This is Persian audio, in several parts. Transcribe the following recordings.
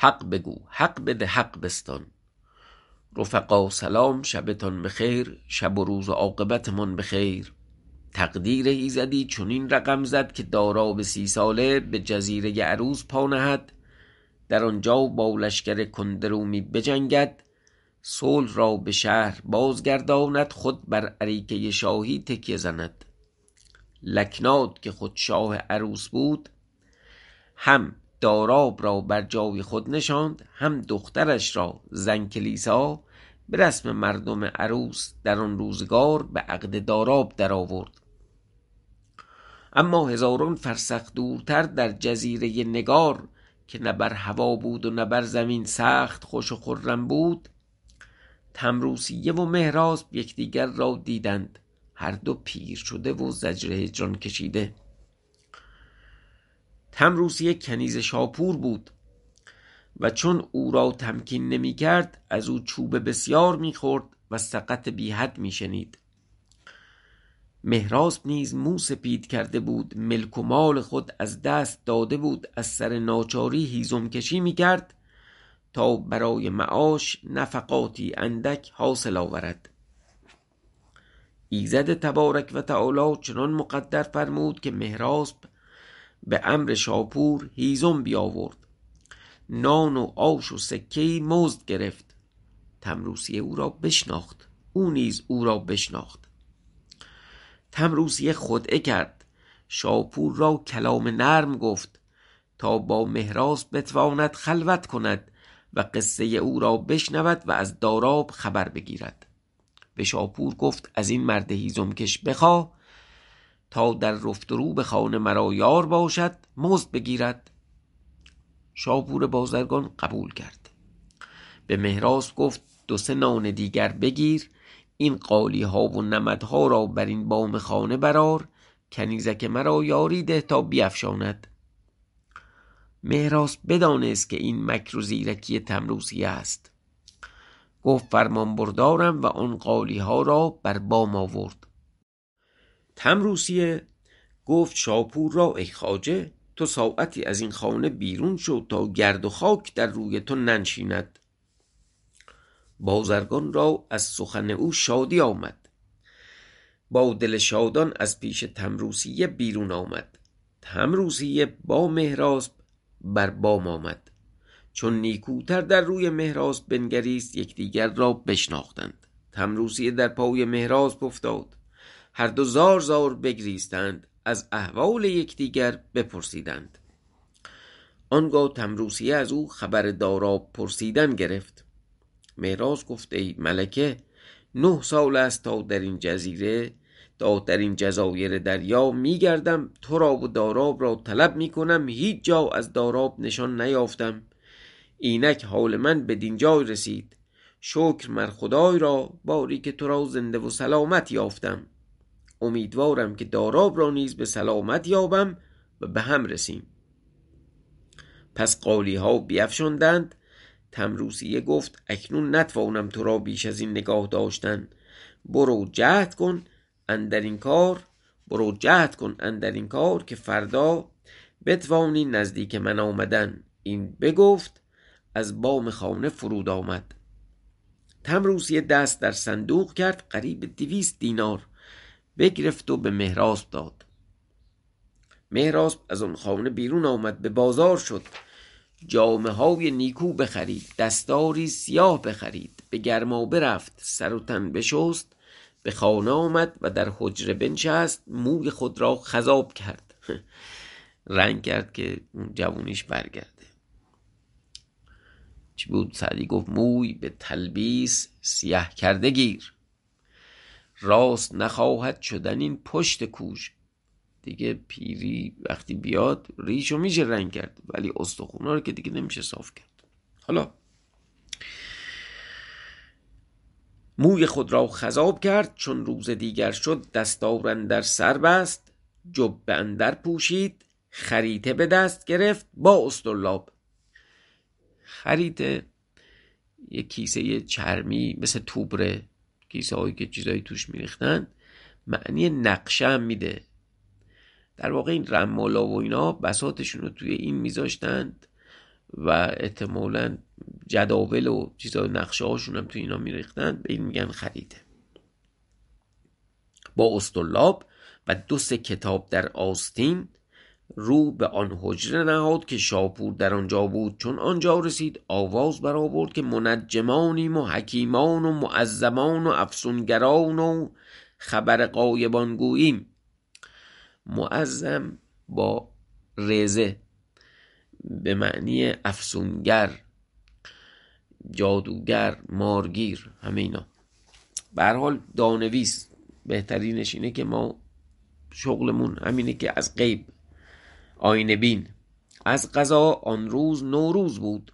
حق بگو حق بده حق بستان. رفقا سلام شبتان بخیر شب و روز و عاقبتمان بخیر. تقدیر ایزدی چنین رقم زد که دارا به سی ساله به جزیره عروس پا نهد. در آنجا با لشکر کندرومی بجنگد. صلح را به شهر بازگرداند خود بر اریکه شاهی تکیه زند. لکناد که خود شاه عروس بود هم داراب را بر جای خود نشاند هم دخترش را زن کلیسا به رسم مردم عروس در آن روزگار به عقد داراب در آورد اما هزاران فرسخ دورتر در جزیره نگار که نه بر هوا بود و نه بر زمین سخت خوش و خرم بود تمروسیه و مهراسپ یکدیگر را دیدند. هر دو پیر شده و زجر هجران کشیده. تمروسیه کنیز شاپور بود و چون او را تمکین نمی کرد از او چوب بسیار می خورد و سقط بی حد می شنید مهراسپ نیز مو سپید کرده بود ملک و مال خود از دست داده بود از سر ناچاری هیزم کشی می کرد تا برای معاش نفقاتی اندک حاصل آورد. ایزد تبارک و تعالی چنان مقدر فرمود که مهراسپ به امر شاپور هیزم بیاورد. نان و آش و سکه ای مزد گرفت. تمروسیه او را بشناخت. او نیز او را بشناخت. تمروسیه خدعه کرد. شاپور را کلام نرم گفت تا با مهراسپ بتواند خلوت کند و قصه او را بشنود و از داراب خبر بگیرد. به شاپور گفت از این مرد هیزم کش بخواه تا در رفت رو به خانه مرا یار باشد مزد بگیرد. شاپور بازرگان قبول کرد. به مهراسپ گفت دو سه نان دیگر بگیر این قالی ها و نمدها را بر این بام خانه برآر کنیزک مرا یاری ده تا بیفشاند. مهراسپ بدانست که این مکر و زیرکی تمروسیه است. گفت فرمان بردارم و آن قالی ها را بر بام آورد. تمروسیه. گفت شاپور را ای خواجه تو ساعتی از این خانه بیرون شو تا گرد و خاک در روی تو ننشیند. بازرگان را از سخن او شادی آمد. با دل شادان از پیش تمروسیه بیرون آمد. تمروسیه با مهراسپ بر بام آمد. چون نیکوتر در روی مهراسپ بنگریست یکدیگر را بشناختند. تمروسیه در پای مهراسپ افتاد. هر دو زار زار بگریستند از احوال یکدیگر بپرسیدند. آنگاه تمروسیه از او خبر داراب پرسیدن گرفت. مهراز گفت ای ملکه نه سال است تا در این جزیره تا در این جزایر دریا می گردم تو را و داراب را طلب می کنم هیچ جا از داراب نشان نیافتم. اینک حال من بدین جای رسید. شکر مر خدای را باری که تو را زنده و سلامت یافتم. امیدوارم که داراب را نیز به سلامت یابم و به هم رسیم. پس قالی ها بیفشاندند تمروسیه گفت اکنون نتوانم تو را بیش از این نگاه داشتن. برو جهد کن اندر این کار برو جهد کن اندر این کار که فردا بتوانی نزدیک من آمدن. این بگفت از بام خانه فرود آمد. تمروسیه دست در صندوق کرد قریب دویست دینار بگرفت و به مهراسپ داد. مهراسپ از آن خانه بیرون آمد به بازار شد. جامه های نیکو بخرید دستاری سیاه بخرید. به گرمابه رفت سر و تن بشست به خانه آمد و در حجره بنشست موی خود را خضاب کرد. رنگ کرد که اون جوونیش برگرده. چی بود؟ سعدی گفت موی به تلبیس سیاه کرده گیر. راست نخواهد شدن این پشت کوش دیگه پیری وقتی بیاد ریشو میشه رنگ کرد ولی استخونا رو که دیگه نمیشه صاف کرد. حالا موی خود را خذاب کرد چون روز دیگر شد دستار اندر سر بست جبه اندر پوشید خریطه به دست گرفت با استرلاب. خریطه یه کیسه چرمی مثل توبره کیسه هایی که چیزایی توش میریختن معنی نقشه هم میده. در واقع این رمالا و اینا بساتشون رو توی این میذاشتند و احتمالا جداول و چیزای نقشه هاشون هم تو اینا میریختن. به این میگن خریده. با استولاب و دو سه کتاب در آستین رو به آن حجره نهاد که شاپور در آنجا بود. چون آنجا رسید آواز برآورد که منجمانیم و حکیمان و معظمان و افسونگران و خبر قایبان گوییم. معظم با رزه به معنی افسونگر جادوگر مارگیر همه اینا. به حال دانویس بهترینش اینه که ما شغلمون همینه که از غیب آینه بین. از قضا آن روز نوروز بود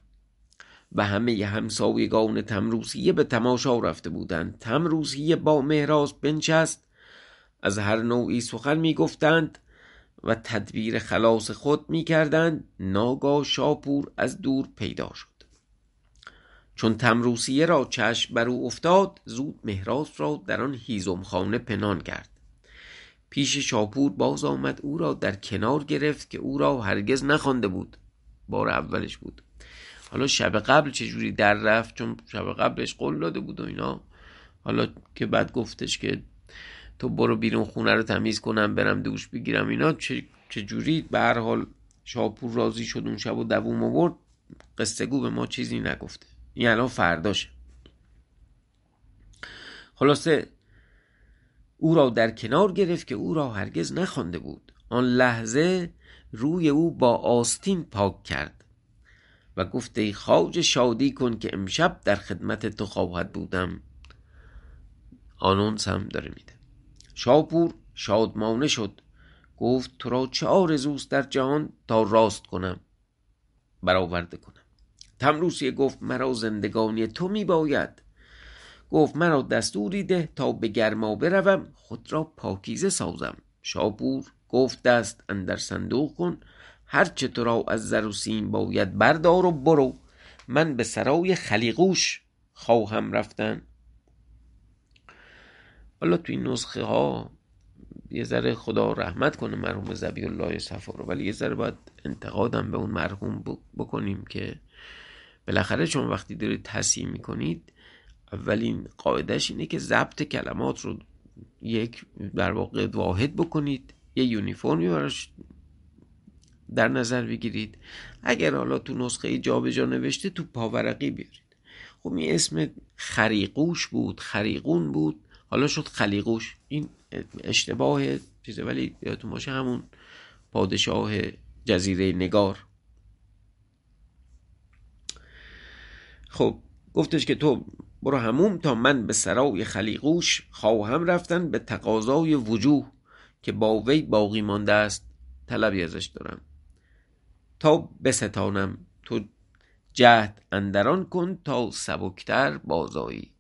و همه همسایگان تمروسیه به تماشا رفته بودند. تمروسیه با مهراز بنشست. از هر نوعی سخن می‌گفتند و تدبیر خلاص خود می‌کردند. ناگاه شاپور از دور پیدا شد. چون تمروسیه را چشم بر او افتاد زود مهراز را در آن هیزم خانه پنهان کرد. پیش شاپور باز آمد او را در کنار گرفت که او را هرگز نخوانده بود. بار اولش بود. حالا شب قبل چجوری در رفت؟ چون شب قبلش قول داده بود و اینا. حالا که بعد گفتش که تو برو بیرون خونه رو تمیز کنم برم دوش بگیرم اینا چجوری به هر حال شاپور راضی شد اون شب و دووم آورد. قصه گو به ما چیزی نگفته. این الان فرداشه. خلاصه او را در کنار گرفت که او را هرگز نخوانده بود. آن لحظه روی او با آستین پاک کرد و گفته ای خواج شادی کن که امشب در خدمت تو خواهد بودم. آنونس هم داره میده. شاپور شادمانه شد. گفت تو را چه آرزوست در جهان تا راست کنم برآورده کنم. تمروسیه گفت مرا زندگانی تو می باید گفت مرا دستوری ده تا به گرما بروم خود را پاکیزه سازم. شاپور گفت دست اندر صندوق کن هرچه تو را از زر و سیم باید بردار و برو. من به سرای خلیقوش خواهم رفتن. حالا تو این نسخه ها یه ذره خدا رحمت کنه مرحوم زبی الله صفا رو ولی یه ذره باید انتقادم به اون مرحوم بکنیم که بالاخره چون وقتی دارید تصحیح می‌کنید اولین قاعدش اینه که ضبط کلمات رو یک در واقع واحد بکنید یه یونیفرمی براش در نظر بگیرید. اگر حالا تو نسخه جابجا نوشته تو پاورقی بیارید. خب این اسم خریقوش بود خریقون بود حالا شد خلیقوش. این اشتباه چیزه ولی یادتون باشه همون پادشاه جزیره نگار. خب گفتش که تو برو هموم تا من به سرای خلیقوش خواهم رفتن به تقاضای وجوه که با وی باقی مانده است. طلبی ازش دارم. تا بستانم تو جهد اندران کن تا سبکتر بازایی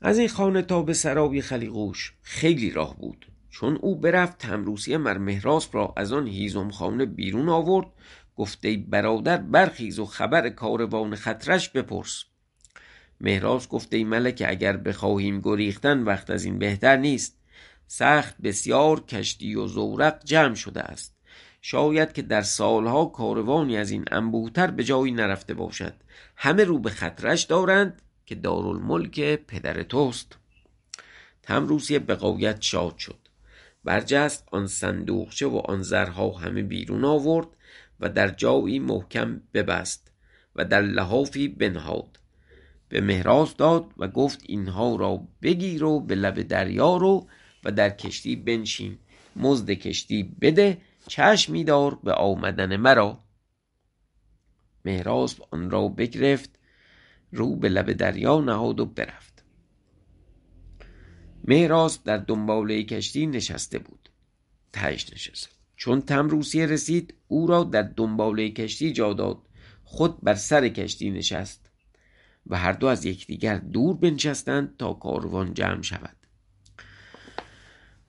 از این خانه تا به سرای خلیقوش خیلی راه بود. چون او برفت تمروسی مر مهراس را از آن هیزم خانه بیرون آورد. گفته برادر برخیز و خبر کاروان خطرش بپرس. مهراز گفته ای ملک اگر بخواهیم گریختن وقت از این بهتر نیست. سخت بسیار کشتی و زورق جمع شده است. شاید که در سالها کاروانی از این انبوهتر به جایی نرفته باشد. همه رو به خطرش دارند که دارالملک پدر توست. تمروسیه به قویت شاد شد. برجست آن صندوقچه و آن زرها همه بیرون آورد و در جایی محکم ببست و در لحافی بنهاد. به مهراز داد و گفت اینها را بگیر و به لب دریا رو و در کشتی بنشین. مزد کشتی بده چشمی دار به آمدن مرا. مهراز آن را بگرفت رو به لب دریا نهاد و برفت. مهراز در دنباله کشتی نشسته بود. تهش نشسته چون تمروسیه رسید او را در دنباله کشتی جا داد. خود بر سر کشتی نشست. و هر دو از یکدیگر دور بنشستند تا کاروان جمع شود.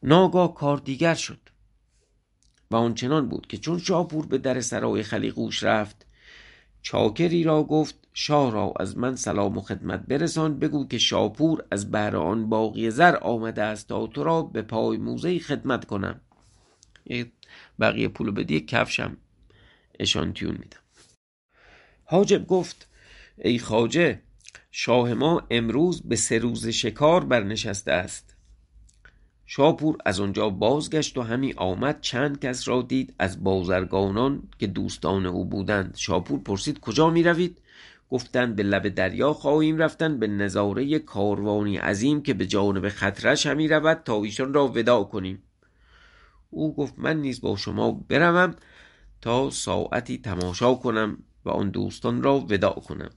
ناگاه کار دیگر شد و آنچنان بود که چون شاپور به در سرای خلیقوش رفت چاکری را گفت شاه را از من سلام و خدمت برسان بگو که شاپور از بهر آن باقی زر آمده است تا تو را به پای موزه خدمت کنم. بقیه پول بدی کفشم اشانتیون میدم. حاجب گفت ای خاجه شاه ما امروز به سه روز شکار برنشسته است. شاپور از آنجا بازگشت و همی آمد چند کس را دید از بازرگانان که دوستان او بودند. شاپور پرسید کجا می روید؟ گفتند به لب دریا خواهیم رفتن به نظاره کاروانی عظیم که به جانب خطرش همی رود تا ایشان را ودا کنیم. او گفت من نیز با شما بروم تا ساعتی تماشا کنم و آن دوستان را ودا کنم.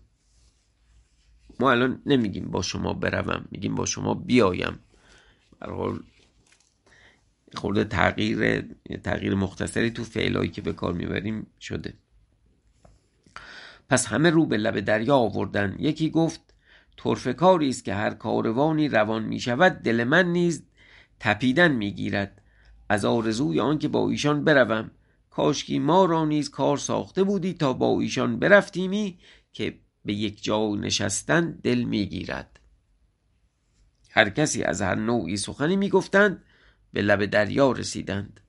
ما الان نمیگیم با شما بروم میگیم با شما بیایم. حال خورده تغییر تغییر مختصری تو فعلایی که به کار می‌بریم شده. پس همه رو به لب دریا آوردن. یکی گفت طرف کاری است که هر کاروانی روان می شود دل من نیز تپیدن می‌گیرد. از آرزوی آنکه با ایشان بروم. کاشکی ما را نیز کار ساخته بودی تا با ایشان برفتیمی که به یک جا نشستن دل می‌گیرد. هر کسی از هر نوعی سخنی می‌گفتند به لب دریا رسیدند.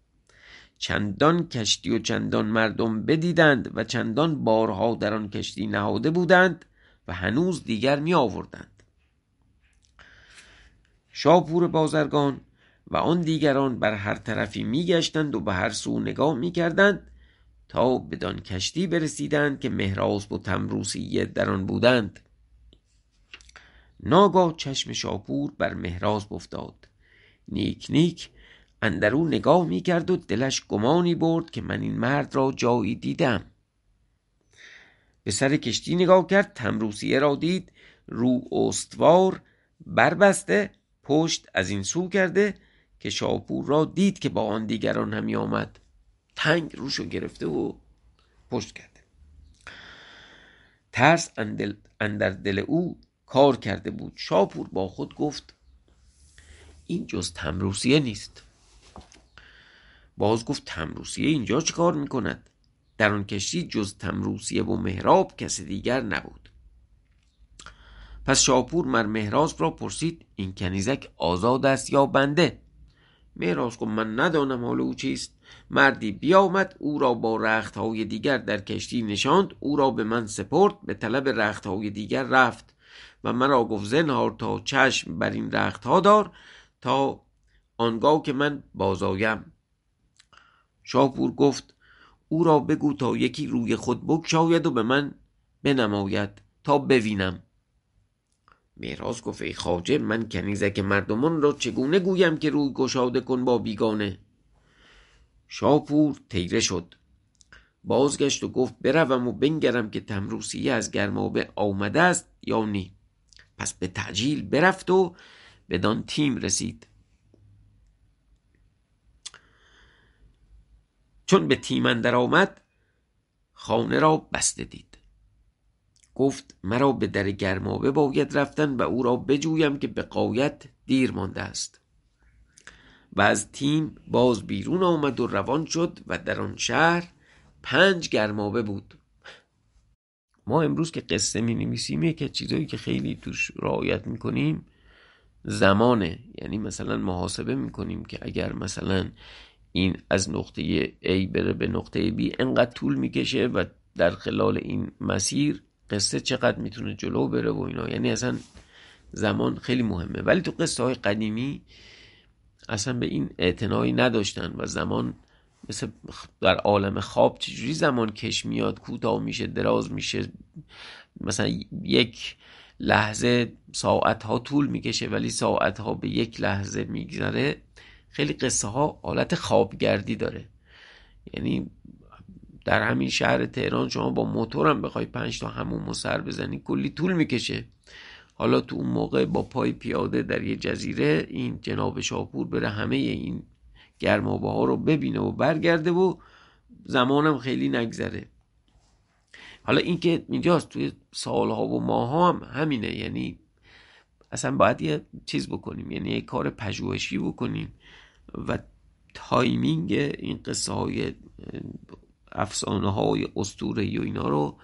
چندان کشتی و چندان مردم بدیدند و چندان بارها در آن کشتی نهاده بودند و هنوز دیگر می آوردند شاپور بازرگان و آن دیگران بر هر طرفی میگشتند و به هر سو نگاه می‌کردند تا بدان کشتی برسیدند که مهراز و تمروسیه در آن بودند. ناگاه چشم شاپور بر مهراز افتاد. نیک نیک اندرو نگاه می‌کرد و دلش گمانی برد که من این مرد را جایی دیدم. به سر کشتی نگاه کرد تمروسیه را دید رو استوار بربسته پشت از این سو کرده که شاپور را دید که با آن دیگران همی آمد. تنگ روشو گرفته و پشت کرده. ترس اندر دل او کار کرده بود. شاپور با خود گفت این جز تمروسیه نیست. باز گفت تمروسیه اینجا چه کار می‌کند؟ در آن کشتی جز تمروسیه و مهراب کسی دیگر نبود. پس شاپور مر مهراز را پرسید این کنیزک آزاد است یا بنده؟ مهراز گفت من ندانم حال او چیست. مردی بیامد او را با رختهای دیگر در کشتی نشاند او را به من سپرد به طلب رختهای دیگر رفت و مرا گفت زنهار تا چشم بر این رختها دار تا آنگاه که من بازایم شاپور گفت او را بگو تا یکی روی خود بکشاید و به من بنماید تا ببینم. مهراز گفت ای خاجه من کنیزک مردمان را چگونه گویم که روی گشاده کن با بیگانه؟ شاپور تیره شد. بازگشت و گفت بروم و بنگرم که تمروسیه از گرمابه آمده است یا نی پس به تعجیل برفت و بدان تیم رسید. چون به تیم اندر آمد خانه را بسته دید. گفت مرا به در گرمابه باید رفتن و او را بجویم که به قایت دیر مانده است. و از تیم باز بیرون آمد و روان شد و در آن شهر پنج گرمابه بود. ما امروز که قصه می نویسیم یکی چیزایی که خیلی توش رعایت می‌کنیم زمانه. یعنی مثلا محاسبه می‌کنیم که اگر مثلا این از نقطه A بره به نقطه B انقدر طول می‌کشه و در خلال این مسیر قصه چقدر می‌تونه جلو بره و اینا. یعنی اصلا زمان خیلی مهمه. ولی تو قصه های قدیمی اصلا به این اعتنایی نداشتن و زمان مثل در عالم خواب چجوری زمان کش میاد کوتاه میشه دراز میشه. مثلا یک لحظه ساعت ها طول می‌کشه ولی ساعت ها به یک لحظه میگذره. خیلی قصه ها حالت خوابگردی داره. یعنی در همین شهر تهران شما با موتورم بخوای پنج تا همون سر بزنی کلی طول می‌کشه. حالا تو اون موقع با پای پیاده در یه جزیره این جناب شاپور بره همه این گرمابه ها رو ببینه و برگرده و زمانم خیلی نگذره. حالا اینکه اینجاست توی سالها و ماها هم همینه. یعنی اصلا باید یه چیز بکنیم. یعنی یه کار پژوهشی بکنیم. و timing این قصه های افسانه های اسطوره و اینا رو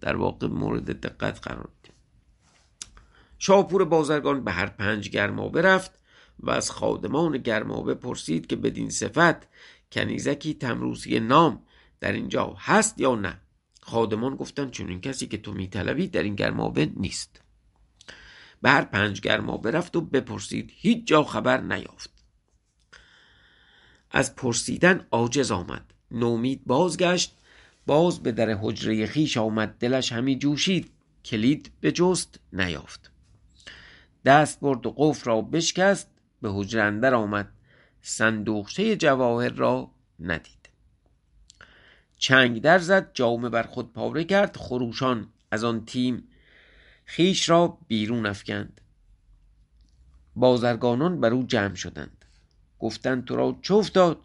در واقع مورد دقت قرار شاپور بازرگان به هر پنج گرمابه رفت و از خادمان گرمابه پرسید که بدین صفت کنیزکی تمروسی نام در اینجا هست یا نه؟ خادمان گفتند چون کسی که تو میطلبی در این گرمابه نیست. به هر پنج گرمابه رفت و بپرسید هیچ جا خبر نیافت. از پرسیدن عاجز آمد. نومید بازگشت باز به در حجره خیش آمد دلش همی جوشید. کلید به جست نیافت. دست برد و قفل را بشکست به حجره اندر آمد. صندوقچه جواهر را ندید. چنگ در زد جامه بر خود پاره کرد خروشان از آن تیم خیش را بیرون افکند. بازرگانان بر او جمع شدند. گفتند تو را چه افتاد؟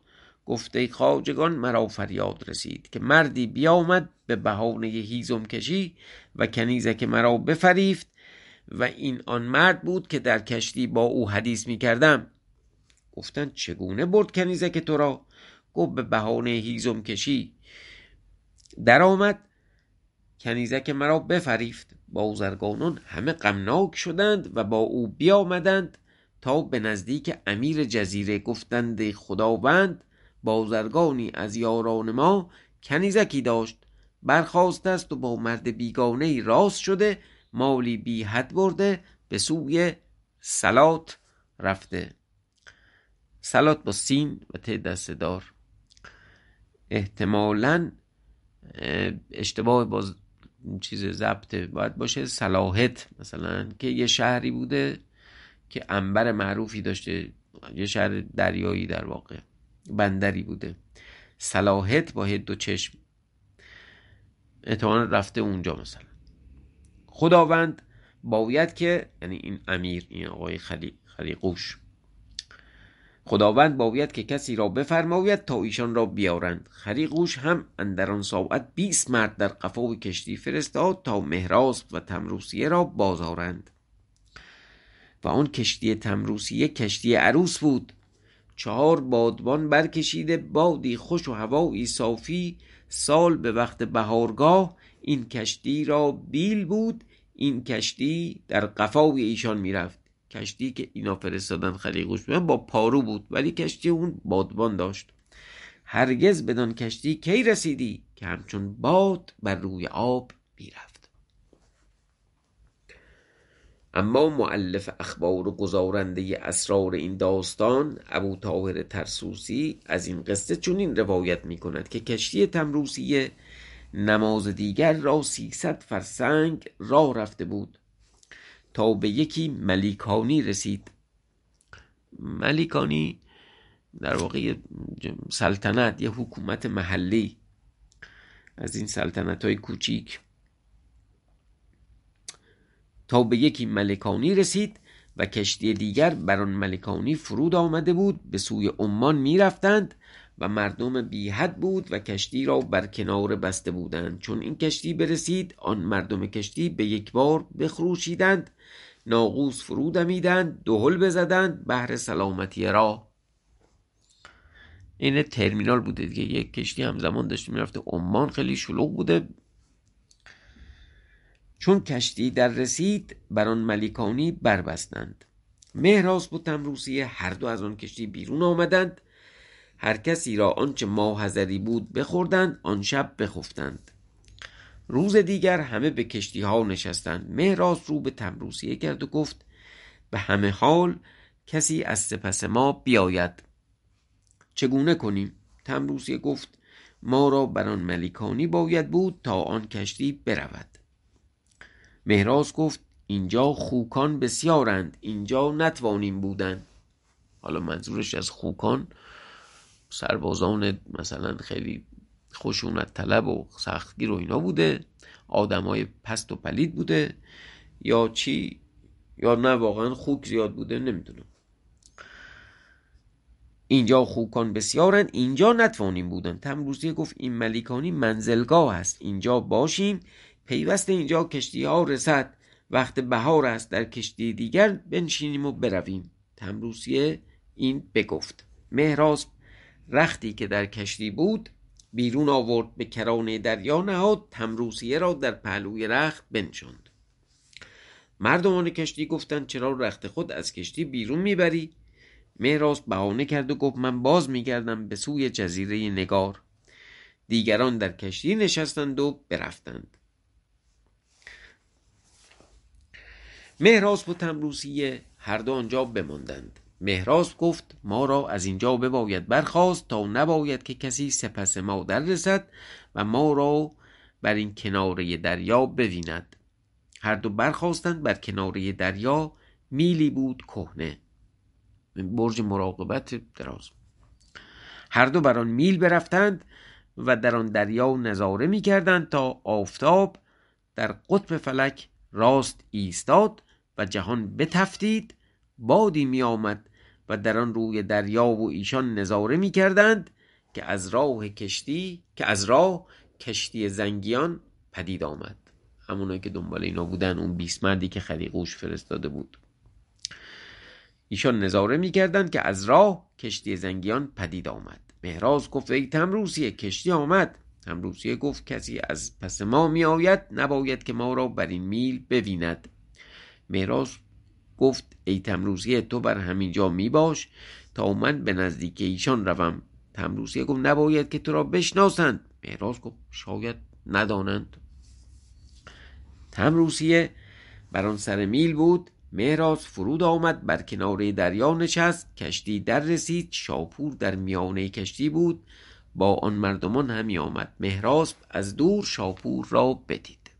گفته خواجگان مرا فریاد رسید که مردی بیامد به بهانه هیزم کشی و کنیزک مرا بفریفت و این آن مرد بود که در کشتی با او حدیث می کردم گفتند چگونه برد کنیزک تو را؟ گفت به بهانه هیزم کشی. در آمد کنیزک مرا بفریفت. بازرگانان همه غمناک شدند و با او بیامدند تا به نزدیک امیر جزیره گفتند خداوند بازرگانی از یاران ما کنیزکی داشت. برخواست است و با مرد بیگانه راست شده مالی بی حد برده به سوی سلات رفته. سلات با سین و ت دستدار احتمالا اشتباه باز چیز ضبطه باید باشه. صلاحت مثلا که یه شهری بوده که انبر معروفی داشته یه شهر دریایی در واقع بندری بوده. صلاحت با هد و چشم. احتمالا رفته اونجا مثلا. خداوند باید که یعنی این امیر این آقای خلی خلیقوش خداوند باید که کسی را بفرماید تا ایشان را بیارند. خریقوش هم اندر آن ساعت 20 مرد در قفای کشتی فرستاد تا مهراز و تمروسیه را بازارند. و آن کشتی تمروسیه کشتی عروس بود. چهار بادبان برکشیده بادی خوش و هوایی صافی سال به وقت بهارگاه این کشتی را بیل بود این کشتی در قفای ایشان می‌رفت. کشتی که اینا فرستادن خلیقوش با پارو بود ولی کشتی اون بادبان داشت. هرگز بدان کشتی کی رسیدی که همچون باد بر روی آب می‌رفت. اما معلف اخبار و گزارنده اسرار این داستان ابو طاهر ترسوسی از این قصه چنین روایت می کند که کشتی تمروسیه نماز دیگر را سیصد فرسنگ راه رفته بود تا به یکی ملیکانی رسید. ملیکانی در واقع سلطنت یه حکومت محلی. از این سلطنت های کوچیک. تا به یکی ملکانی رسید و کشتی دیگر بر آن ملکانی فرود آمده بود به سوی عمان می‌رفتند و مردم بیحد بود و کشتی را بر کنار بسته بودند. چون این کشتی برسید آن مردم کشتی به یک بار بخروشیدند ناقوس فرو دمیدند دهل بزدند بهر سلامتی را. این ترمینال بوده دیگه. یک کشتی همزمان داشته می‌رفته. عمان خیلی شلوغ بوده. چون کشتی در رسید بر آن ملیکانی بربستند. مهراس و تمروسیه هر دو از آن کشتی بیرون آمدند. هر کسی را آنچه ماهزری بود بخوردند آن شب بخفتند. روز دیگر همه به کشتی ها نشستند. مهراس رو به تمروسیه کرد و گفت به همه حال کسی از سپس ما بیاید. چگونه کنیم؟ تمروسیه گفت ما را بر آن ملیکانی باید بود تا آن کشتی برود. مهراز گفت اینجا خوکان بسیارند اینجا نتوانیم بودن. حالا منظورش از خوکان سربازان مثلا خیلی خشونت طلب و سختگیر و اینا بوده آدمای پست و پلید بوده یا چی؟ یا نه واقعا خوک زیاد بوده نمی‌دونم. اینجا خوکان بسیارند اینجا نتوانیم بودن. تمروزی گفت این ملیکانی منزلگاه است اینجا باشیم پیوست اینجا کشتی ها رسد. وقت بهار است در کشتی دیگر بنشینیم و برویم. تمروسیه این بگفت. مهراز رختی که در کشتی بود بیرون آورد به کرانه دریا نهاد تمروسیه را در پهلوی رخت بنشاند. مردمان کشتی گفتند چرا رخت خود از کشتی بیرون می‌بری؟ مهراز بهانه کرد و گفت من باز میگردم به سوی جزیره نگار. دیگران در کشتی نشستند و برفتند. مهراز و تمروسیه هر دو آنجا بماندند. مهراز گفت ما را از اینجا بباید برخواست تا نباید که کسی سپس ما در رسد و ما را بر این کناره دریا ببیند. هر دو برخواستند بر کناره دریا میلی بود کهنه. برج مراقبت دراز. هر دو بر آن میل برفتند و در آن دریا نظاره می کردند تا آفتاب در قطب فلک راست ایستاد و جهان بتفتید. بادی می آمد و در آن روی دریا و ایشان نظاره می کردند که از راه کشتی که از راه کشتی زنگیان پدید آمد. همونایی که دنبال اینا بودن اون بیست مردی که خلیقوش فرستاده بود. ایشان نظاره می‌کردند که از راه کشتی زنگیان پدید آمد. مهراز گفت ای تمروسیه کشتی آمد. تمروسیه گفت کسی از پس ما می آید نباید که ما را بر این میل ببیند. مهراز گفت ای تمروسیه تو بر همین جا می باش تا من به نزدیک ایشان روم. تمروسیه گفت نباید که تو را بشناسند. مهراز گفت شاید ندانند. تمروسیه بر آن سر میل بود مهراز فرود آمد بر کناره دریا نشست کشتی در رسید شاپور در میانه کشتی بود با آن مردمان همی آمد. مهراز از دور شاپور را بدید.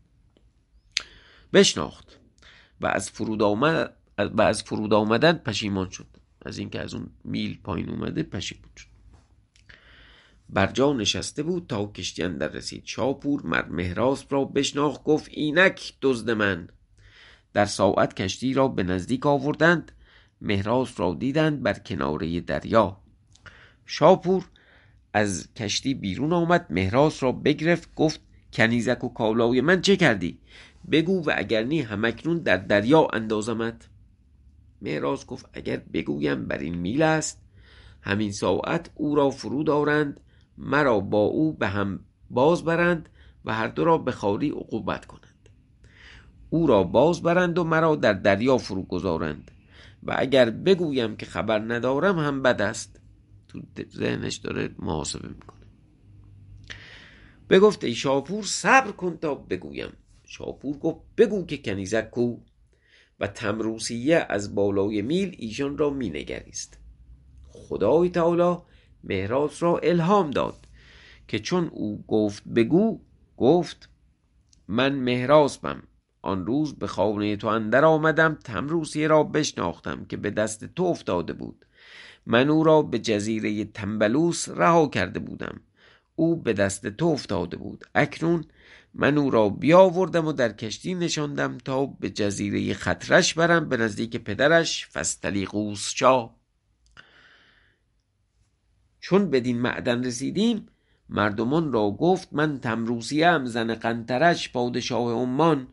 بشناخت. و از فرود آمد و از فرود آمدن پشیمان شد. از اینکه از اون میل پایین اومده پشیمان شد. بر جا نشسته بود تا کشتی در رسید. شاپور مر مهراز را بشناخت گفت اینک دزد من. در ساعت کشتی را به نزدیک آوردند مهراز را دیدند بر کناره دریا. شاپور از کشتی بیرون آمد مهراز را بگرفت گفت کنیزک و کالای من چه کردی؟ بگو و اگر نی همکنون در دریا اندازمت. مهراز گفت اگر بگویم بر این میل است همین ساعت او را فرود آرند مرا با او به هم باز برند و هر دو را به خاری عقوبت کنند. او را باز برند و مرا در دریا فرو گذارند. و اگر بگویم که خبر ندارم هم بد است. تو ذهنش داره محاسبه می‌کنه. بگفت ای شاپور صبر کن تا بگویم. شاپور گفت بگو که کنیزک کو. و تمروسیه از بالای میل ایشان را مینگریست خدای تعالی مهراز را الهام داد که چون او گفت بگو گفت من مهرازم. آن روز به خانه تو اندر آمدم تمروسیه را بشناختم که به دست تو افتاده بود. من او را به جزیره تنبلوس رها کرده بودم. او به دست تو افتاده بود. اکنون من او را بیاوردم و در کشتی نشاندم تا به جزیره خطرش برم به نزدیک پدرش فستلیقوس شاه چون بدین معدن رسیدیم مردمان را گفت من تمروسیم زن قنترش پادشاه عمان.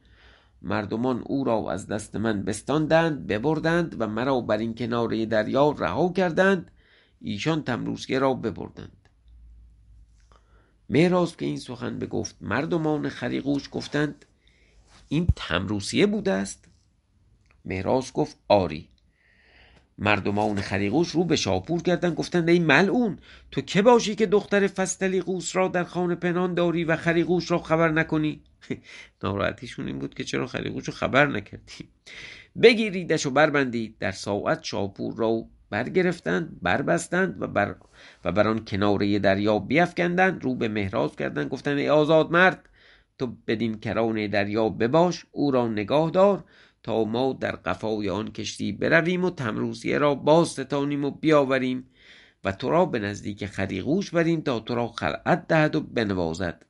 مردمان او را از دست من بستاندند ببردند و مرا بر این کناره دریا رها کردند. ایشان تمروسیه را ببردند. مهراز که این سخن بگفت مردمان خریقوش گفتند این تمروسیه بوده است؟ مهراز گفت آری. مردمان خریقوش رو به شاپور کردند گفتند ای ملعون تو که باشی که دختر فستلیقوس را در خانه پنهان داری و خریقوش را خبر نکنی؟ ناراحتیشون این بود که چرا خلیقوش رو خبر نکردیم بگیریدش و بربندید. در ساعت شاپور را برگرفتند بربستند و بر و بر آن کناره دریا بیافکندند رو به مهراز کردند. گفتند ای آزاد مرد تو بدین کرانه دریا بباش او را نگاه دار تا ما در قفای آن کشتی برویم و تمروسیه را باز ستانیم و بیاوریم و تو را به نزدیک خریقوش بریم تا تو را خلعت دهد و بنوازد.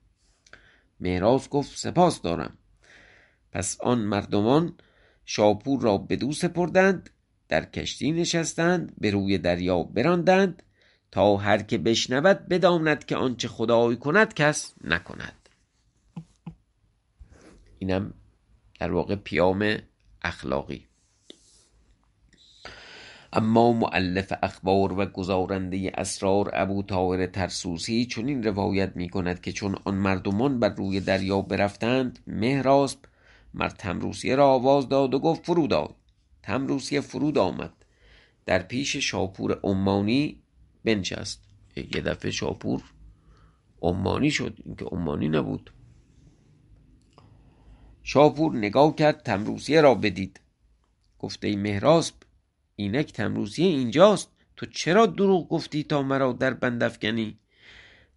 مهراز گفت سپاس دارم. پس آن مردمان شاپور را به دو سپردند در کشتی نشستند به روی دریا براندند تا هر که بشنود بداند که آنچه خدای کند کس نکند. اینم در واقع پیام اخلاقی. اما معلف اخبار و گزارنده اسرار ابو طاهر ترسوسی چنین روایت می کند که چون آن مردمان بر روی دریا برفتند مهراسب مر تمروسیه را آواز داد و گفت فرود آی تمروسیه فرود آمد. در پیش شاپور عمانی بنشست. یه دفعه شاپور عمانی شد اینکه عمانی نبود. شاپور نگاه کرد تمروسیه را بدید. گفته ای مهراسب اینک تمروسیه اینجاست. تو چرا دروغ گفتی تا مرا در بند افکنی؟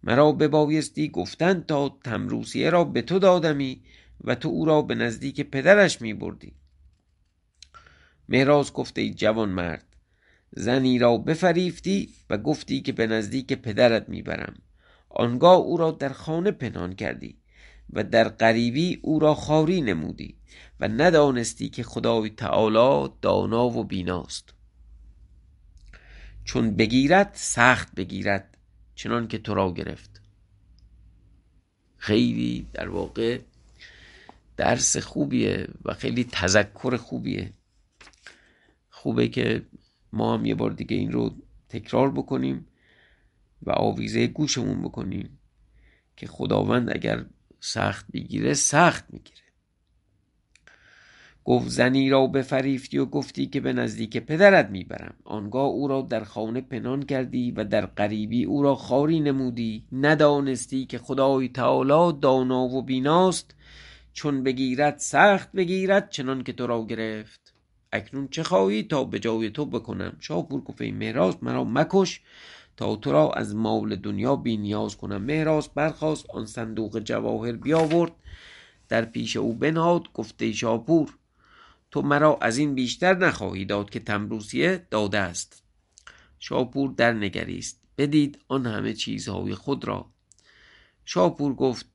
مرا ببایستی گفتن تا تمروسیه را به تو دادمی و تو او را به نزدیک پدرش می بردی مهراز گفته ای جوان مرد زنی را بفریفتی و گفتی که به نزدیک پدرت می‌برم. آنگاه او را در خانه پنهان کردی و در غریبی او را خاری نمودی و ندانستی که خدای تعالی دانا و بیناست. چون بگیرد سخت بگیرد چنان که تو را گرفت. خیلی در واقع درس خوبیه و خیلی تذکر خوبیه. خوبه که ما هم یه بار دیگه این رو تکرار بکنیم و آویزه گوشمون بکنیم که خداوند اگر سخت بگیره سخت می‌گیره. گفت زنی را بفریفتی و گفتی که به نزدیک پدرت می‌برم. آنگاه او را در خانه پنهان کردی و در غریبی او را خاری نمودی. ندانستی که خدای تعالی دانا و بیناست. چون بگیرد سخت بگیرد چنان که تو را گرفت. اکنون چه خواهی تا به جای تو بکنم؟ شاپور گفت ای مهراز مرا مکش تا تو را از مال دنیا بی نیاز کنم. مهراز برخواست آن صندوق جواهر بیاورد در پیش او بنهاد گفته شاپور تو مرا از این بیشتر نخواهی داد که تمروسیه داده است. شاپور در نگریست. بدید آن همه چیزهای خود را. شاپور گفت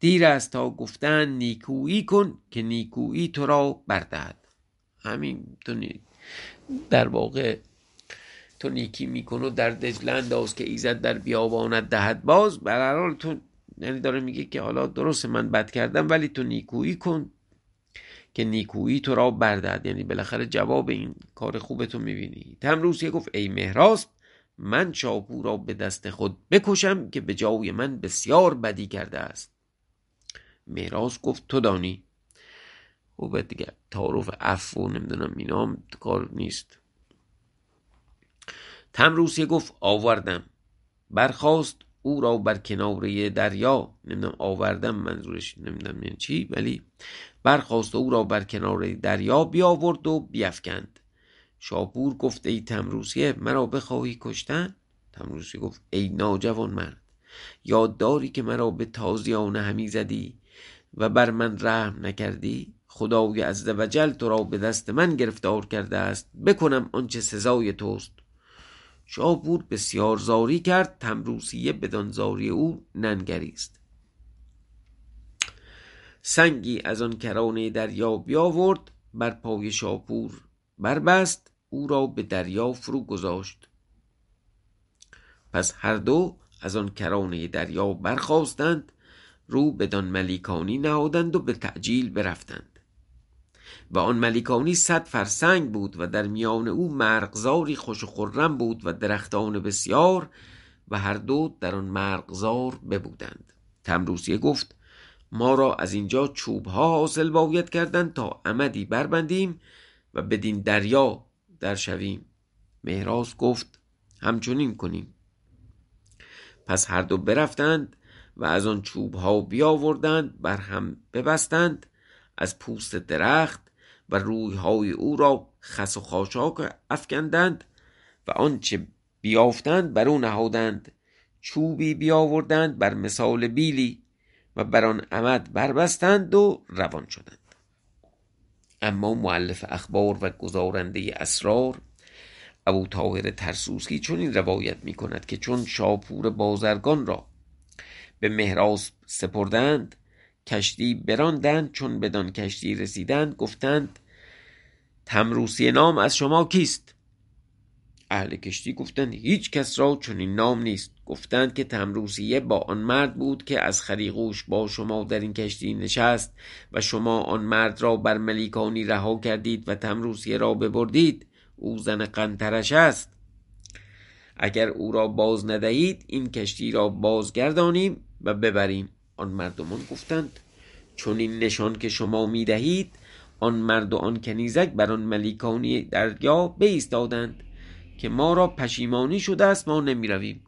دیر است تا گفتن نیکویی کن که نیکویی تو را بردهد. همین تو در واقع تو نیکی میکن و در دجله انداز که ایزد در بیابانت دهد باز بر حال تو یعنی داره میگه که حالا درست من بد کردم ولی تو نیکویی کن که نیکویی تو را بردهد. یعنی بالاخره جواب این کار خوب تو می‌بینی تمروسیه گفت ای مهراست من شاپور را به دست خود بکشم که به جای من بسیار بدی کرده است. مهراز گفت تو دانی؟ و دیگه تعارف عفو نمی‌دونم اینا هم کار نیست. تمروسیه گفت آوردم. برخواست او را بر کناره دریا. نمی‌دونم آوردم منظورش نمی‌دونم یعنی چی ولی برخواست او را بر کنار دریا بیاورد و بیافکند شاپور گفت ای تمروسیه مرا بخواهی کشتن؟ تمروسیه گفت ای ناجوان مرد یاد داری که مرا به تازیانه همی زدی و بر من رحم نکردی؟ خدای وجل تو را به دست من گرفتار کرده است. بکنم آنچه سزای توست. شاپور بسیار زاری کرد تمروسیه بدان زاری او ننگریست. سنگی از آن کرانه دریا بیاورد بر پای شاپور بربست او را به دریا فرو گذاشت. پس هر دو از آن کرانه دریا برخواستند رو بدان ملیکانی نهادند و به تعجیل برفتند. و آن ملیکانی صد فرسنگ بود و در میان او مرغزاری خوش و بود و درختان بسیار و هر دو در آن مرغزار ببودند. تمروسیه گفت ما را از اینجا چوب ها حاصل باید کردن تا عمدی بربندیم و بدین دریا در شویم. مهراز گفت همچنین کنیم. پس هر دو برفتند و از آن چوب ها بیاوردند بر هم ببستند از پوست درخت و رویهای او را خس و خاشاک افکندند و آنچه بیافتند بر او نهادند چوبی بیاوردند بر مثال بیلی و بر آن عمد بربستند و روان شدند. اما معلف اخبار و گزارنده اسرار ابو طاهر ترسوسی چون این روایت می کند که چون شاپور بازرگان را به مهراز سپردند کشتی براندند چون بدان کشتی رسیدند گفتند تمروسی نام از شما کیست؟ اهل کشتی گفتند هیچ کس را چنین نام نیست. گفتند که تمروسیه با آن مرد بود که از خریغوش با شما در این کشتی نشست و شما آن مرد را بر ملیکانی رها کردید و تمروسیه را ببردید. او زن قنترش است. اگر او را باز ندهید این کشتی را بازگردانیم و ببریم. آن مردمان گفتند چون این نشان که شما می دهید آن مرد و آن کنیزک بر آن ملیکانی دریا بایستادند که ما را پشیمانی شده است ما نمی رویم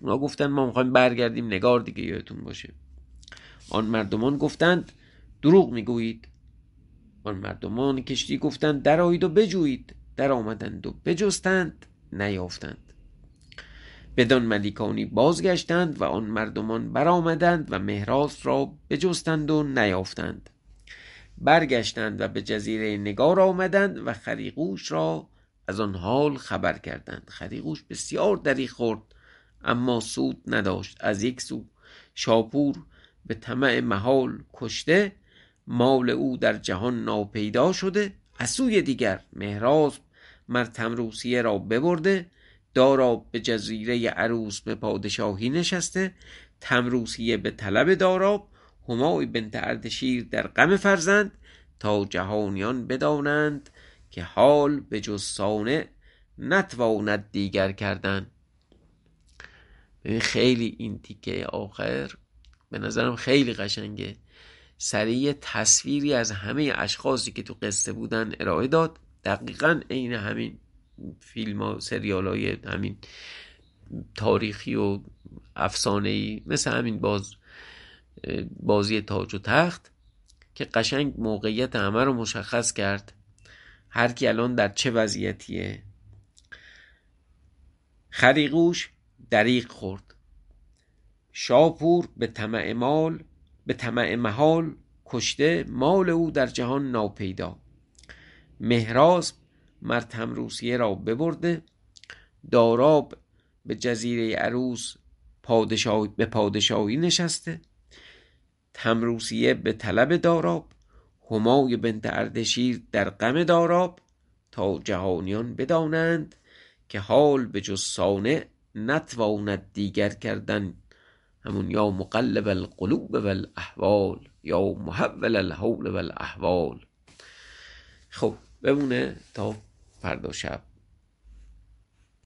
اونا گفتن ما می‌خوایم برگردیم نگار دیگه یادتون باشه. آن مردمان گفتند دروغ می‌گویید. آن مردمان کشتی گفتند درآیید و بجویید. در آمدند و بجستند نیافتند. بدان ملیکانی بازگشتند و آن مردمان برآمدند و مهراز را بجستند و نیافتند. برگشتند و به جزیره نگار آمدند و خریقوش را از آن حال خبر کردند. خریقوش بسیار دری خورد اما سود نداشت. از یک سو شاپور به طمع محال کشته مال او در جهان ناپیدا شده از سوی دیگر مهراز مر تمروسیه را ببرده داراب به جزیره عروس به پادشاهی نشسته تمروسیه به طلب داراب همای بنت اردشیر در غم فرزند تا جهانیان بدانند که حال به جز سانه نتواند دیگر کردن. خیلی این تیکه آخر به نظرم خیلی قشنگه. سریع تصویری از همه اشخاصی که تو قصه بودن ارائه داد. دقیقا عین همین. فیلم و سریال های همین تاریخی و افسانه ای مثل همین باز بازی تاج و تخت که قشنگ موقعیت همه رو مشخص کرد. هر کی الان در چه وضعیتیه. خریقوش دریق خورد. شاپور به طمع مال به طمع محال کشته مال او در جهان ناپیدا. مهراز مر تمروسیه را ببرده. داراب به جزیره عروس پادشاه به پادشاهی نشسته. تمروسیه به طلب داراب. همای بنت اردشیر در غم داراب. تا جهانیان بدانند که حال به جز سانه نتواند دیگر کردن. همون یا مقلب القلوب والاحوال یا محول الحول والاحوال خب بمونه تا فردا شب.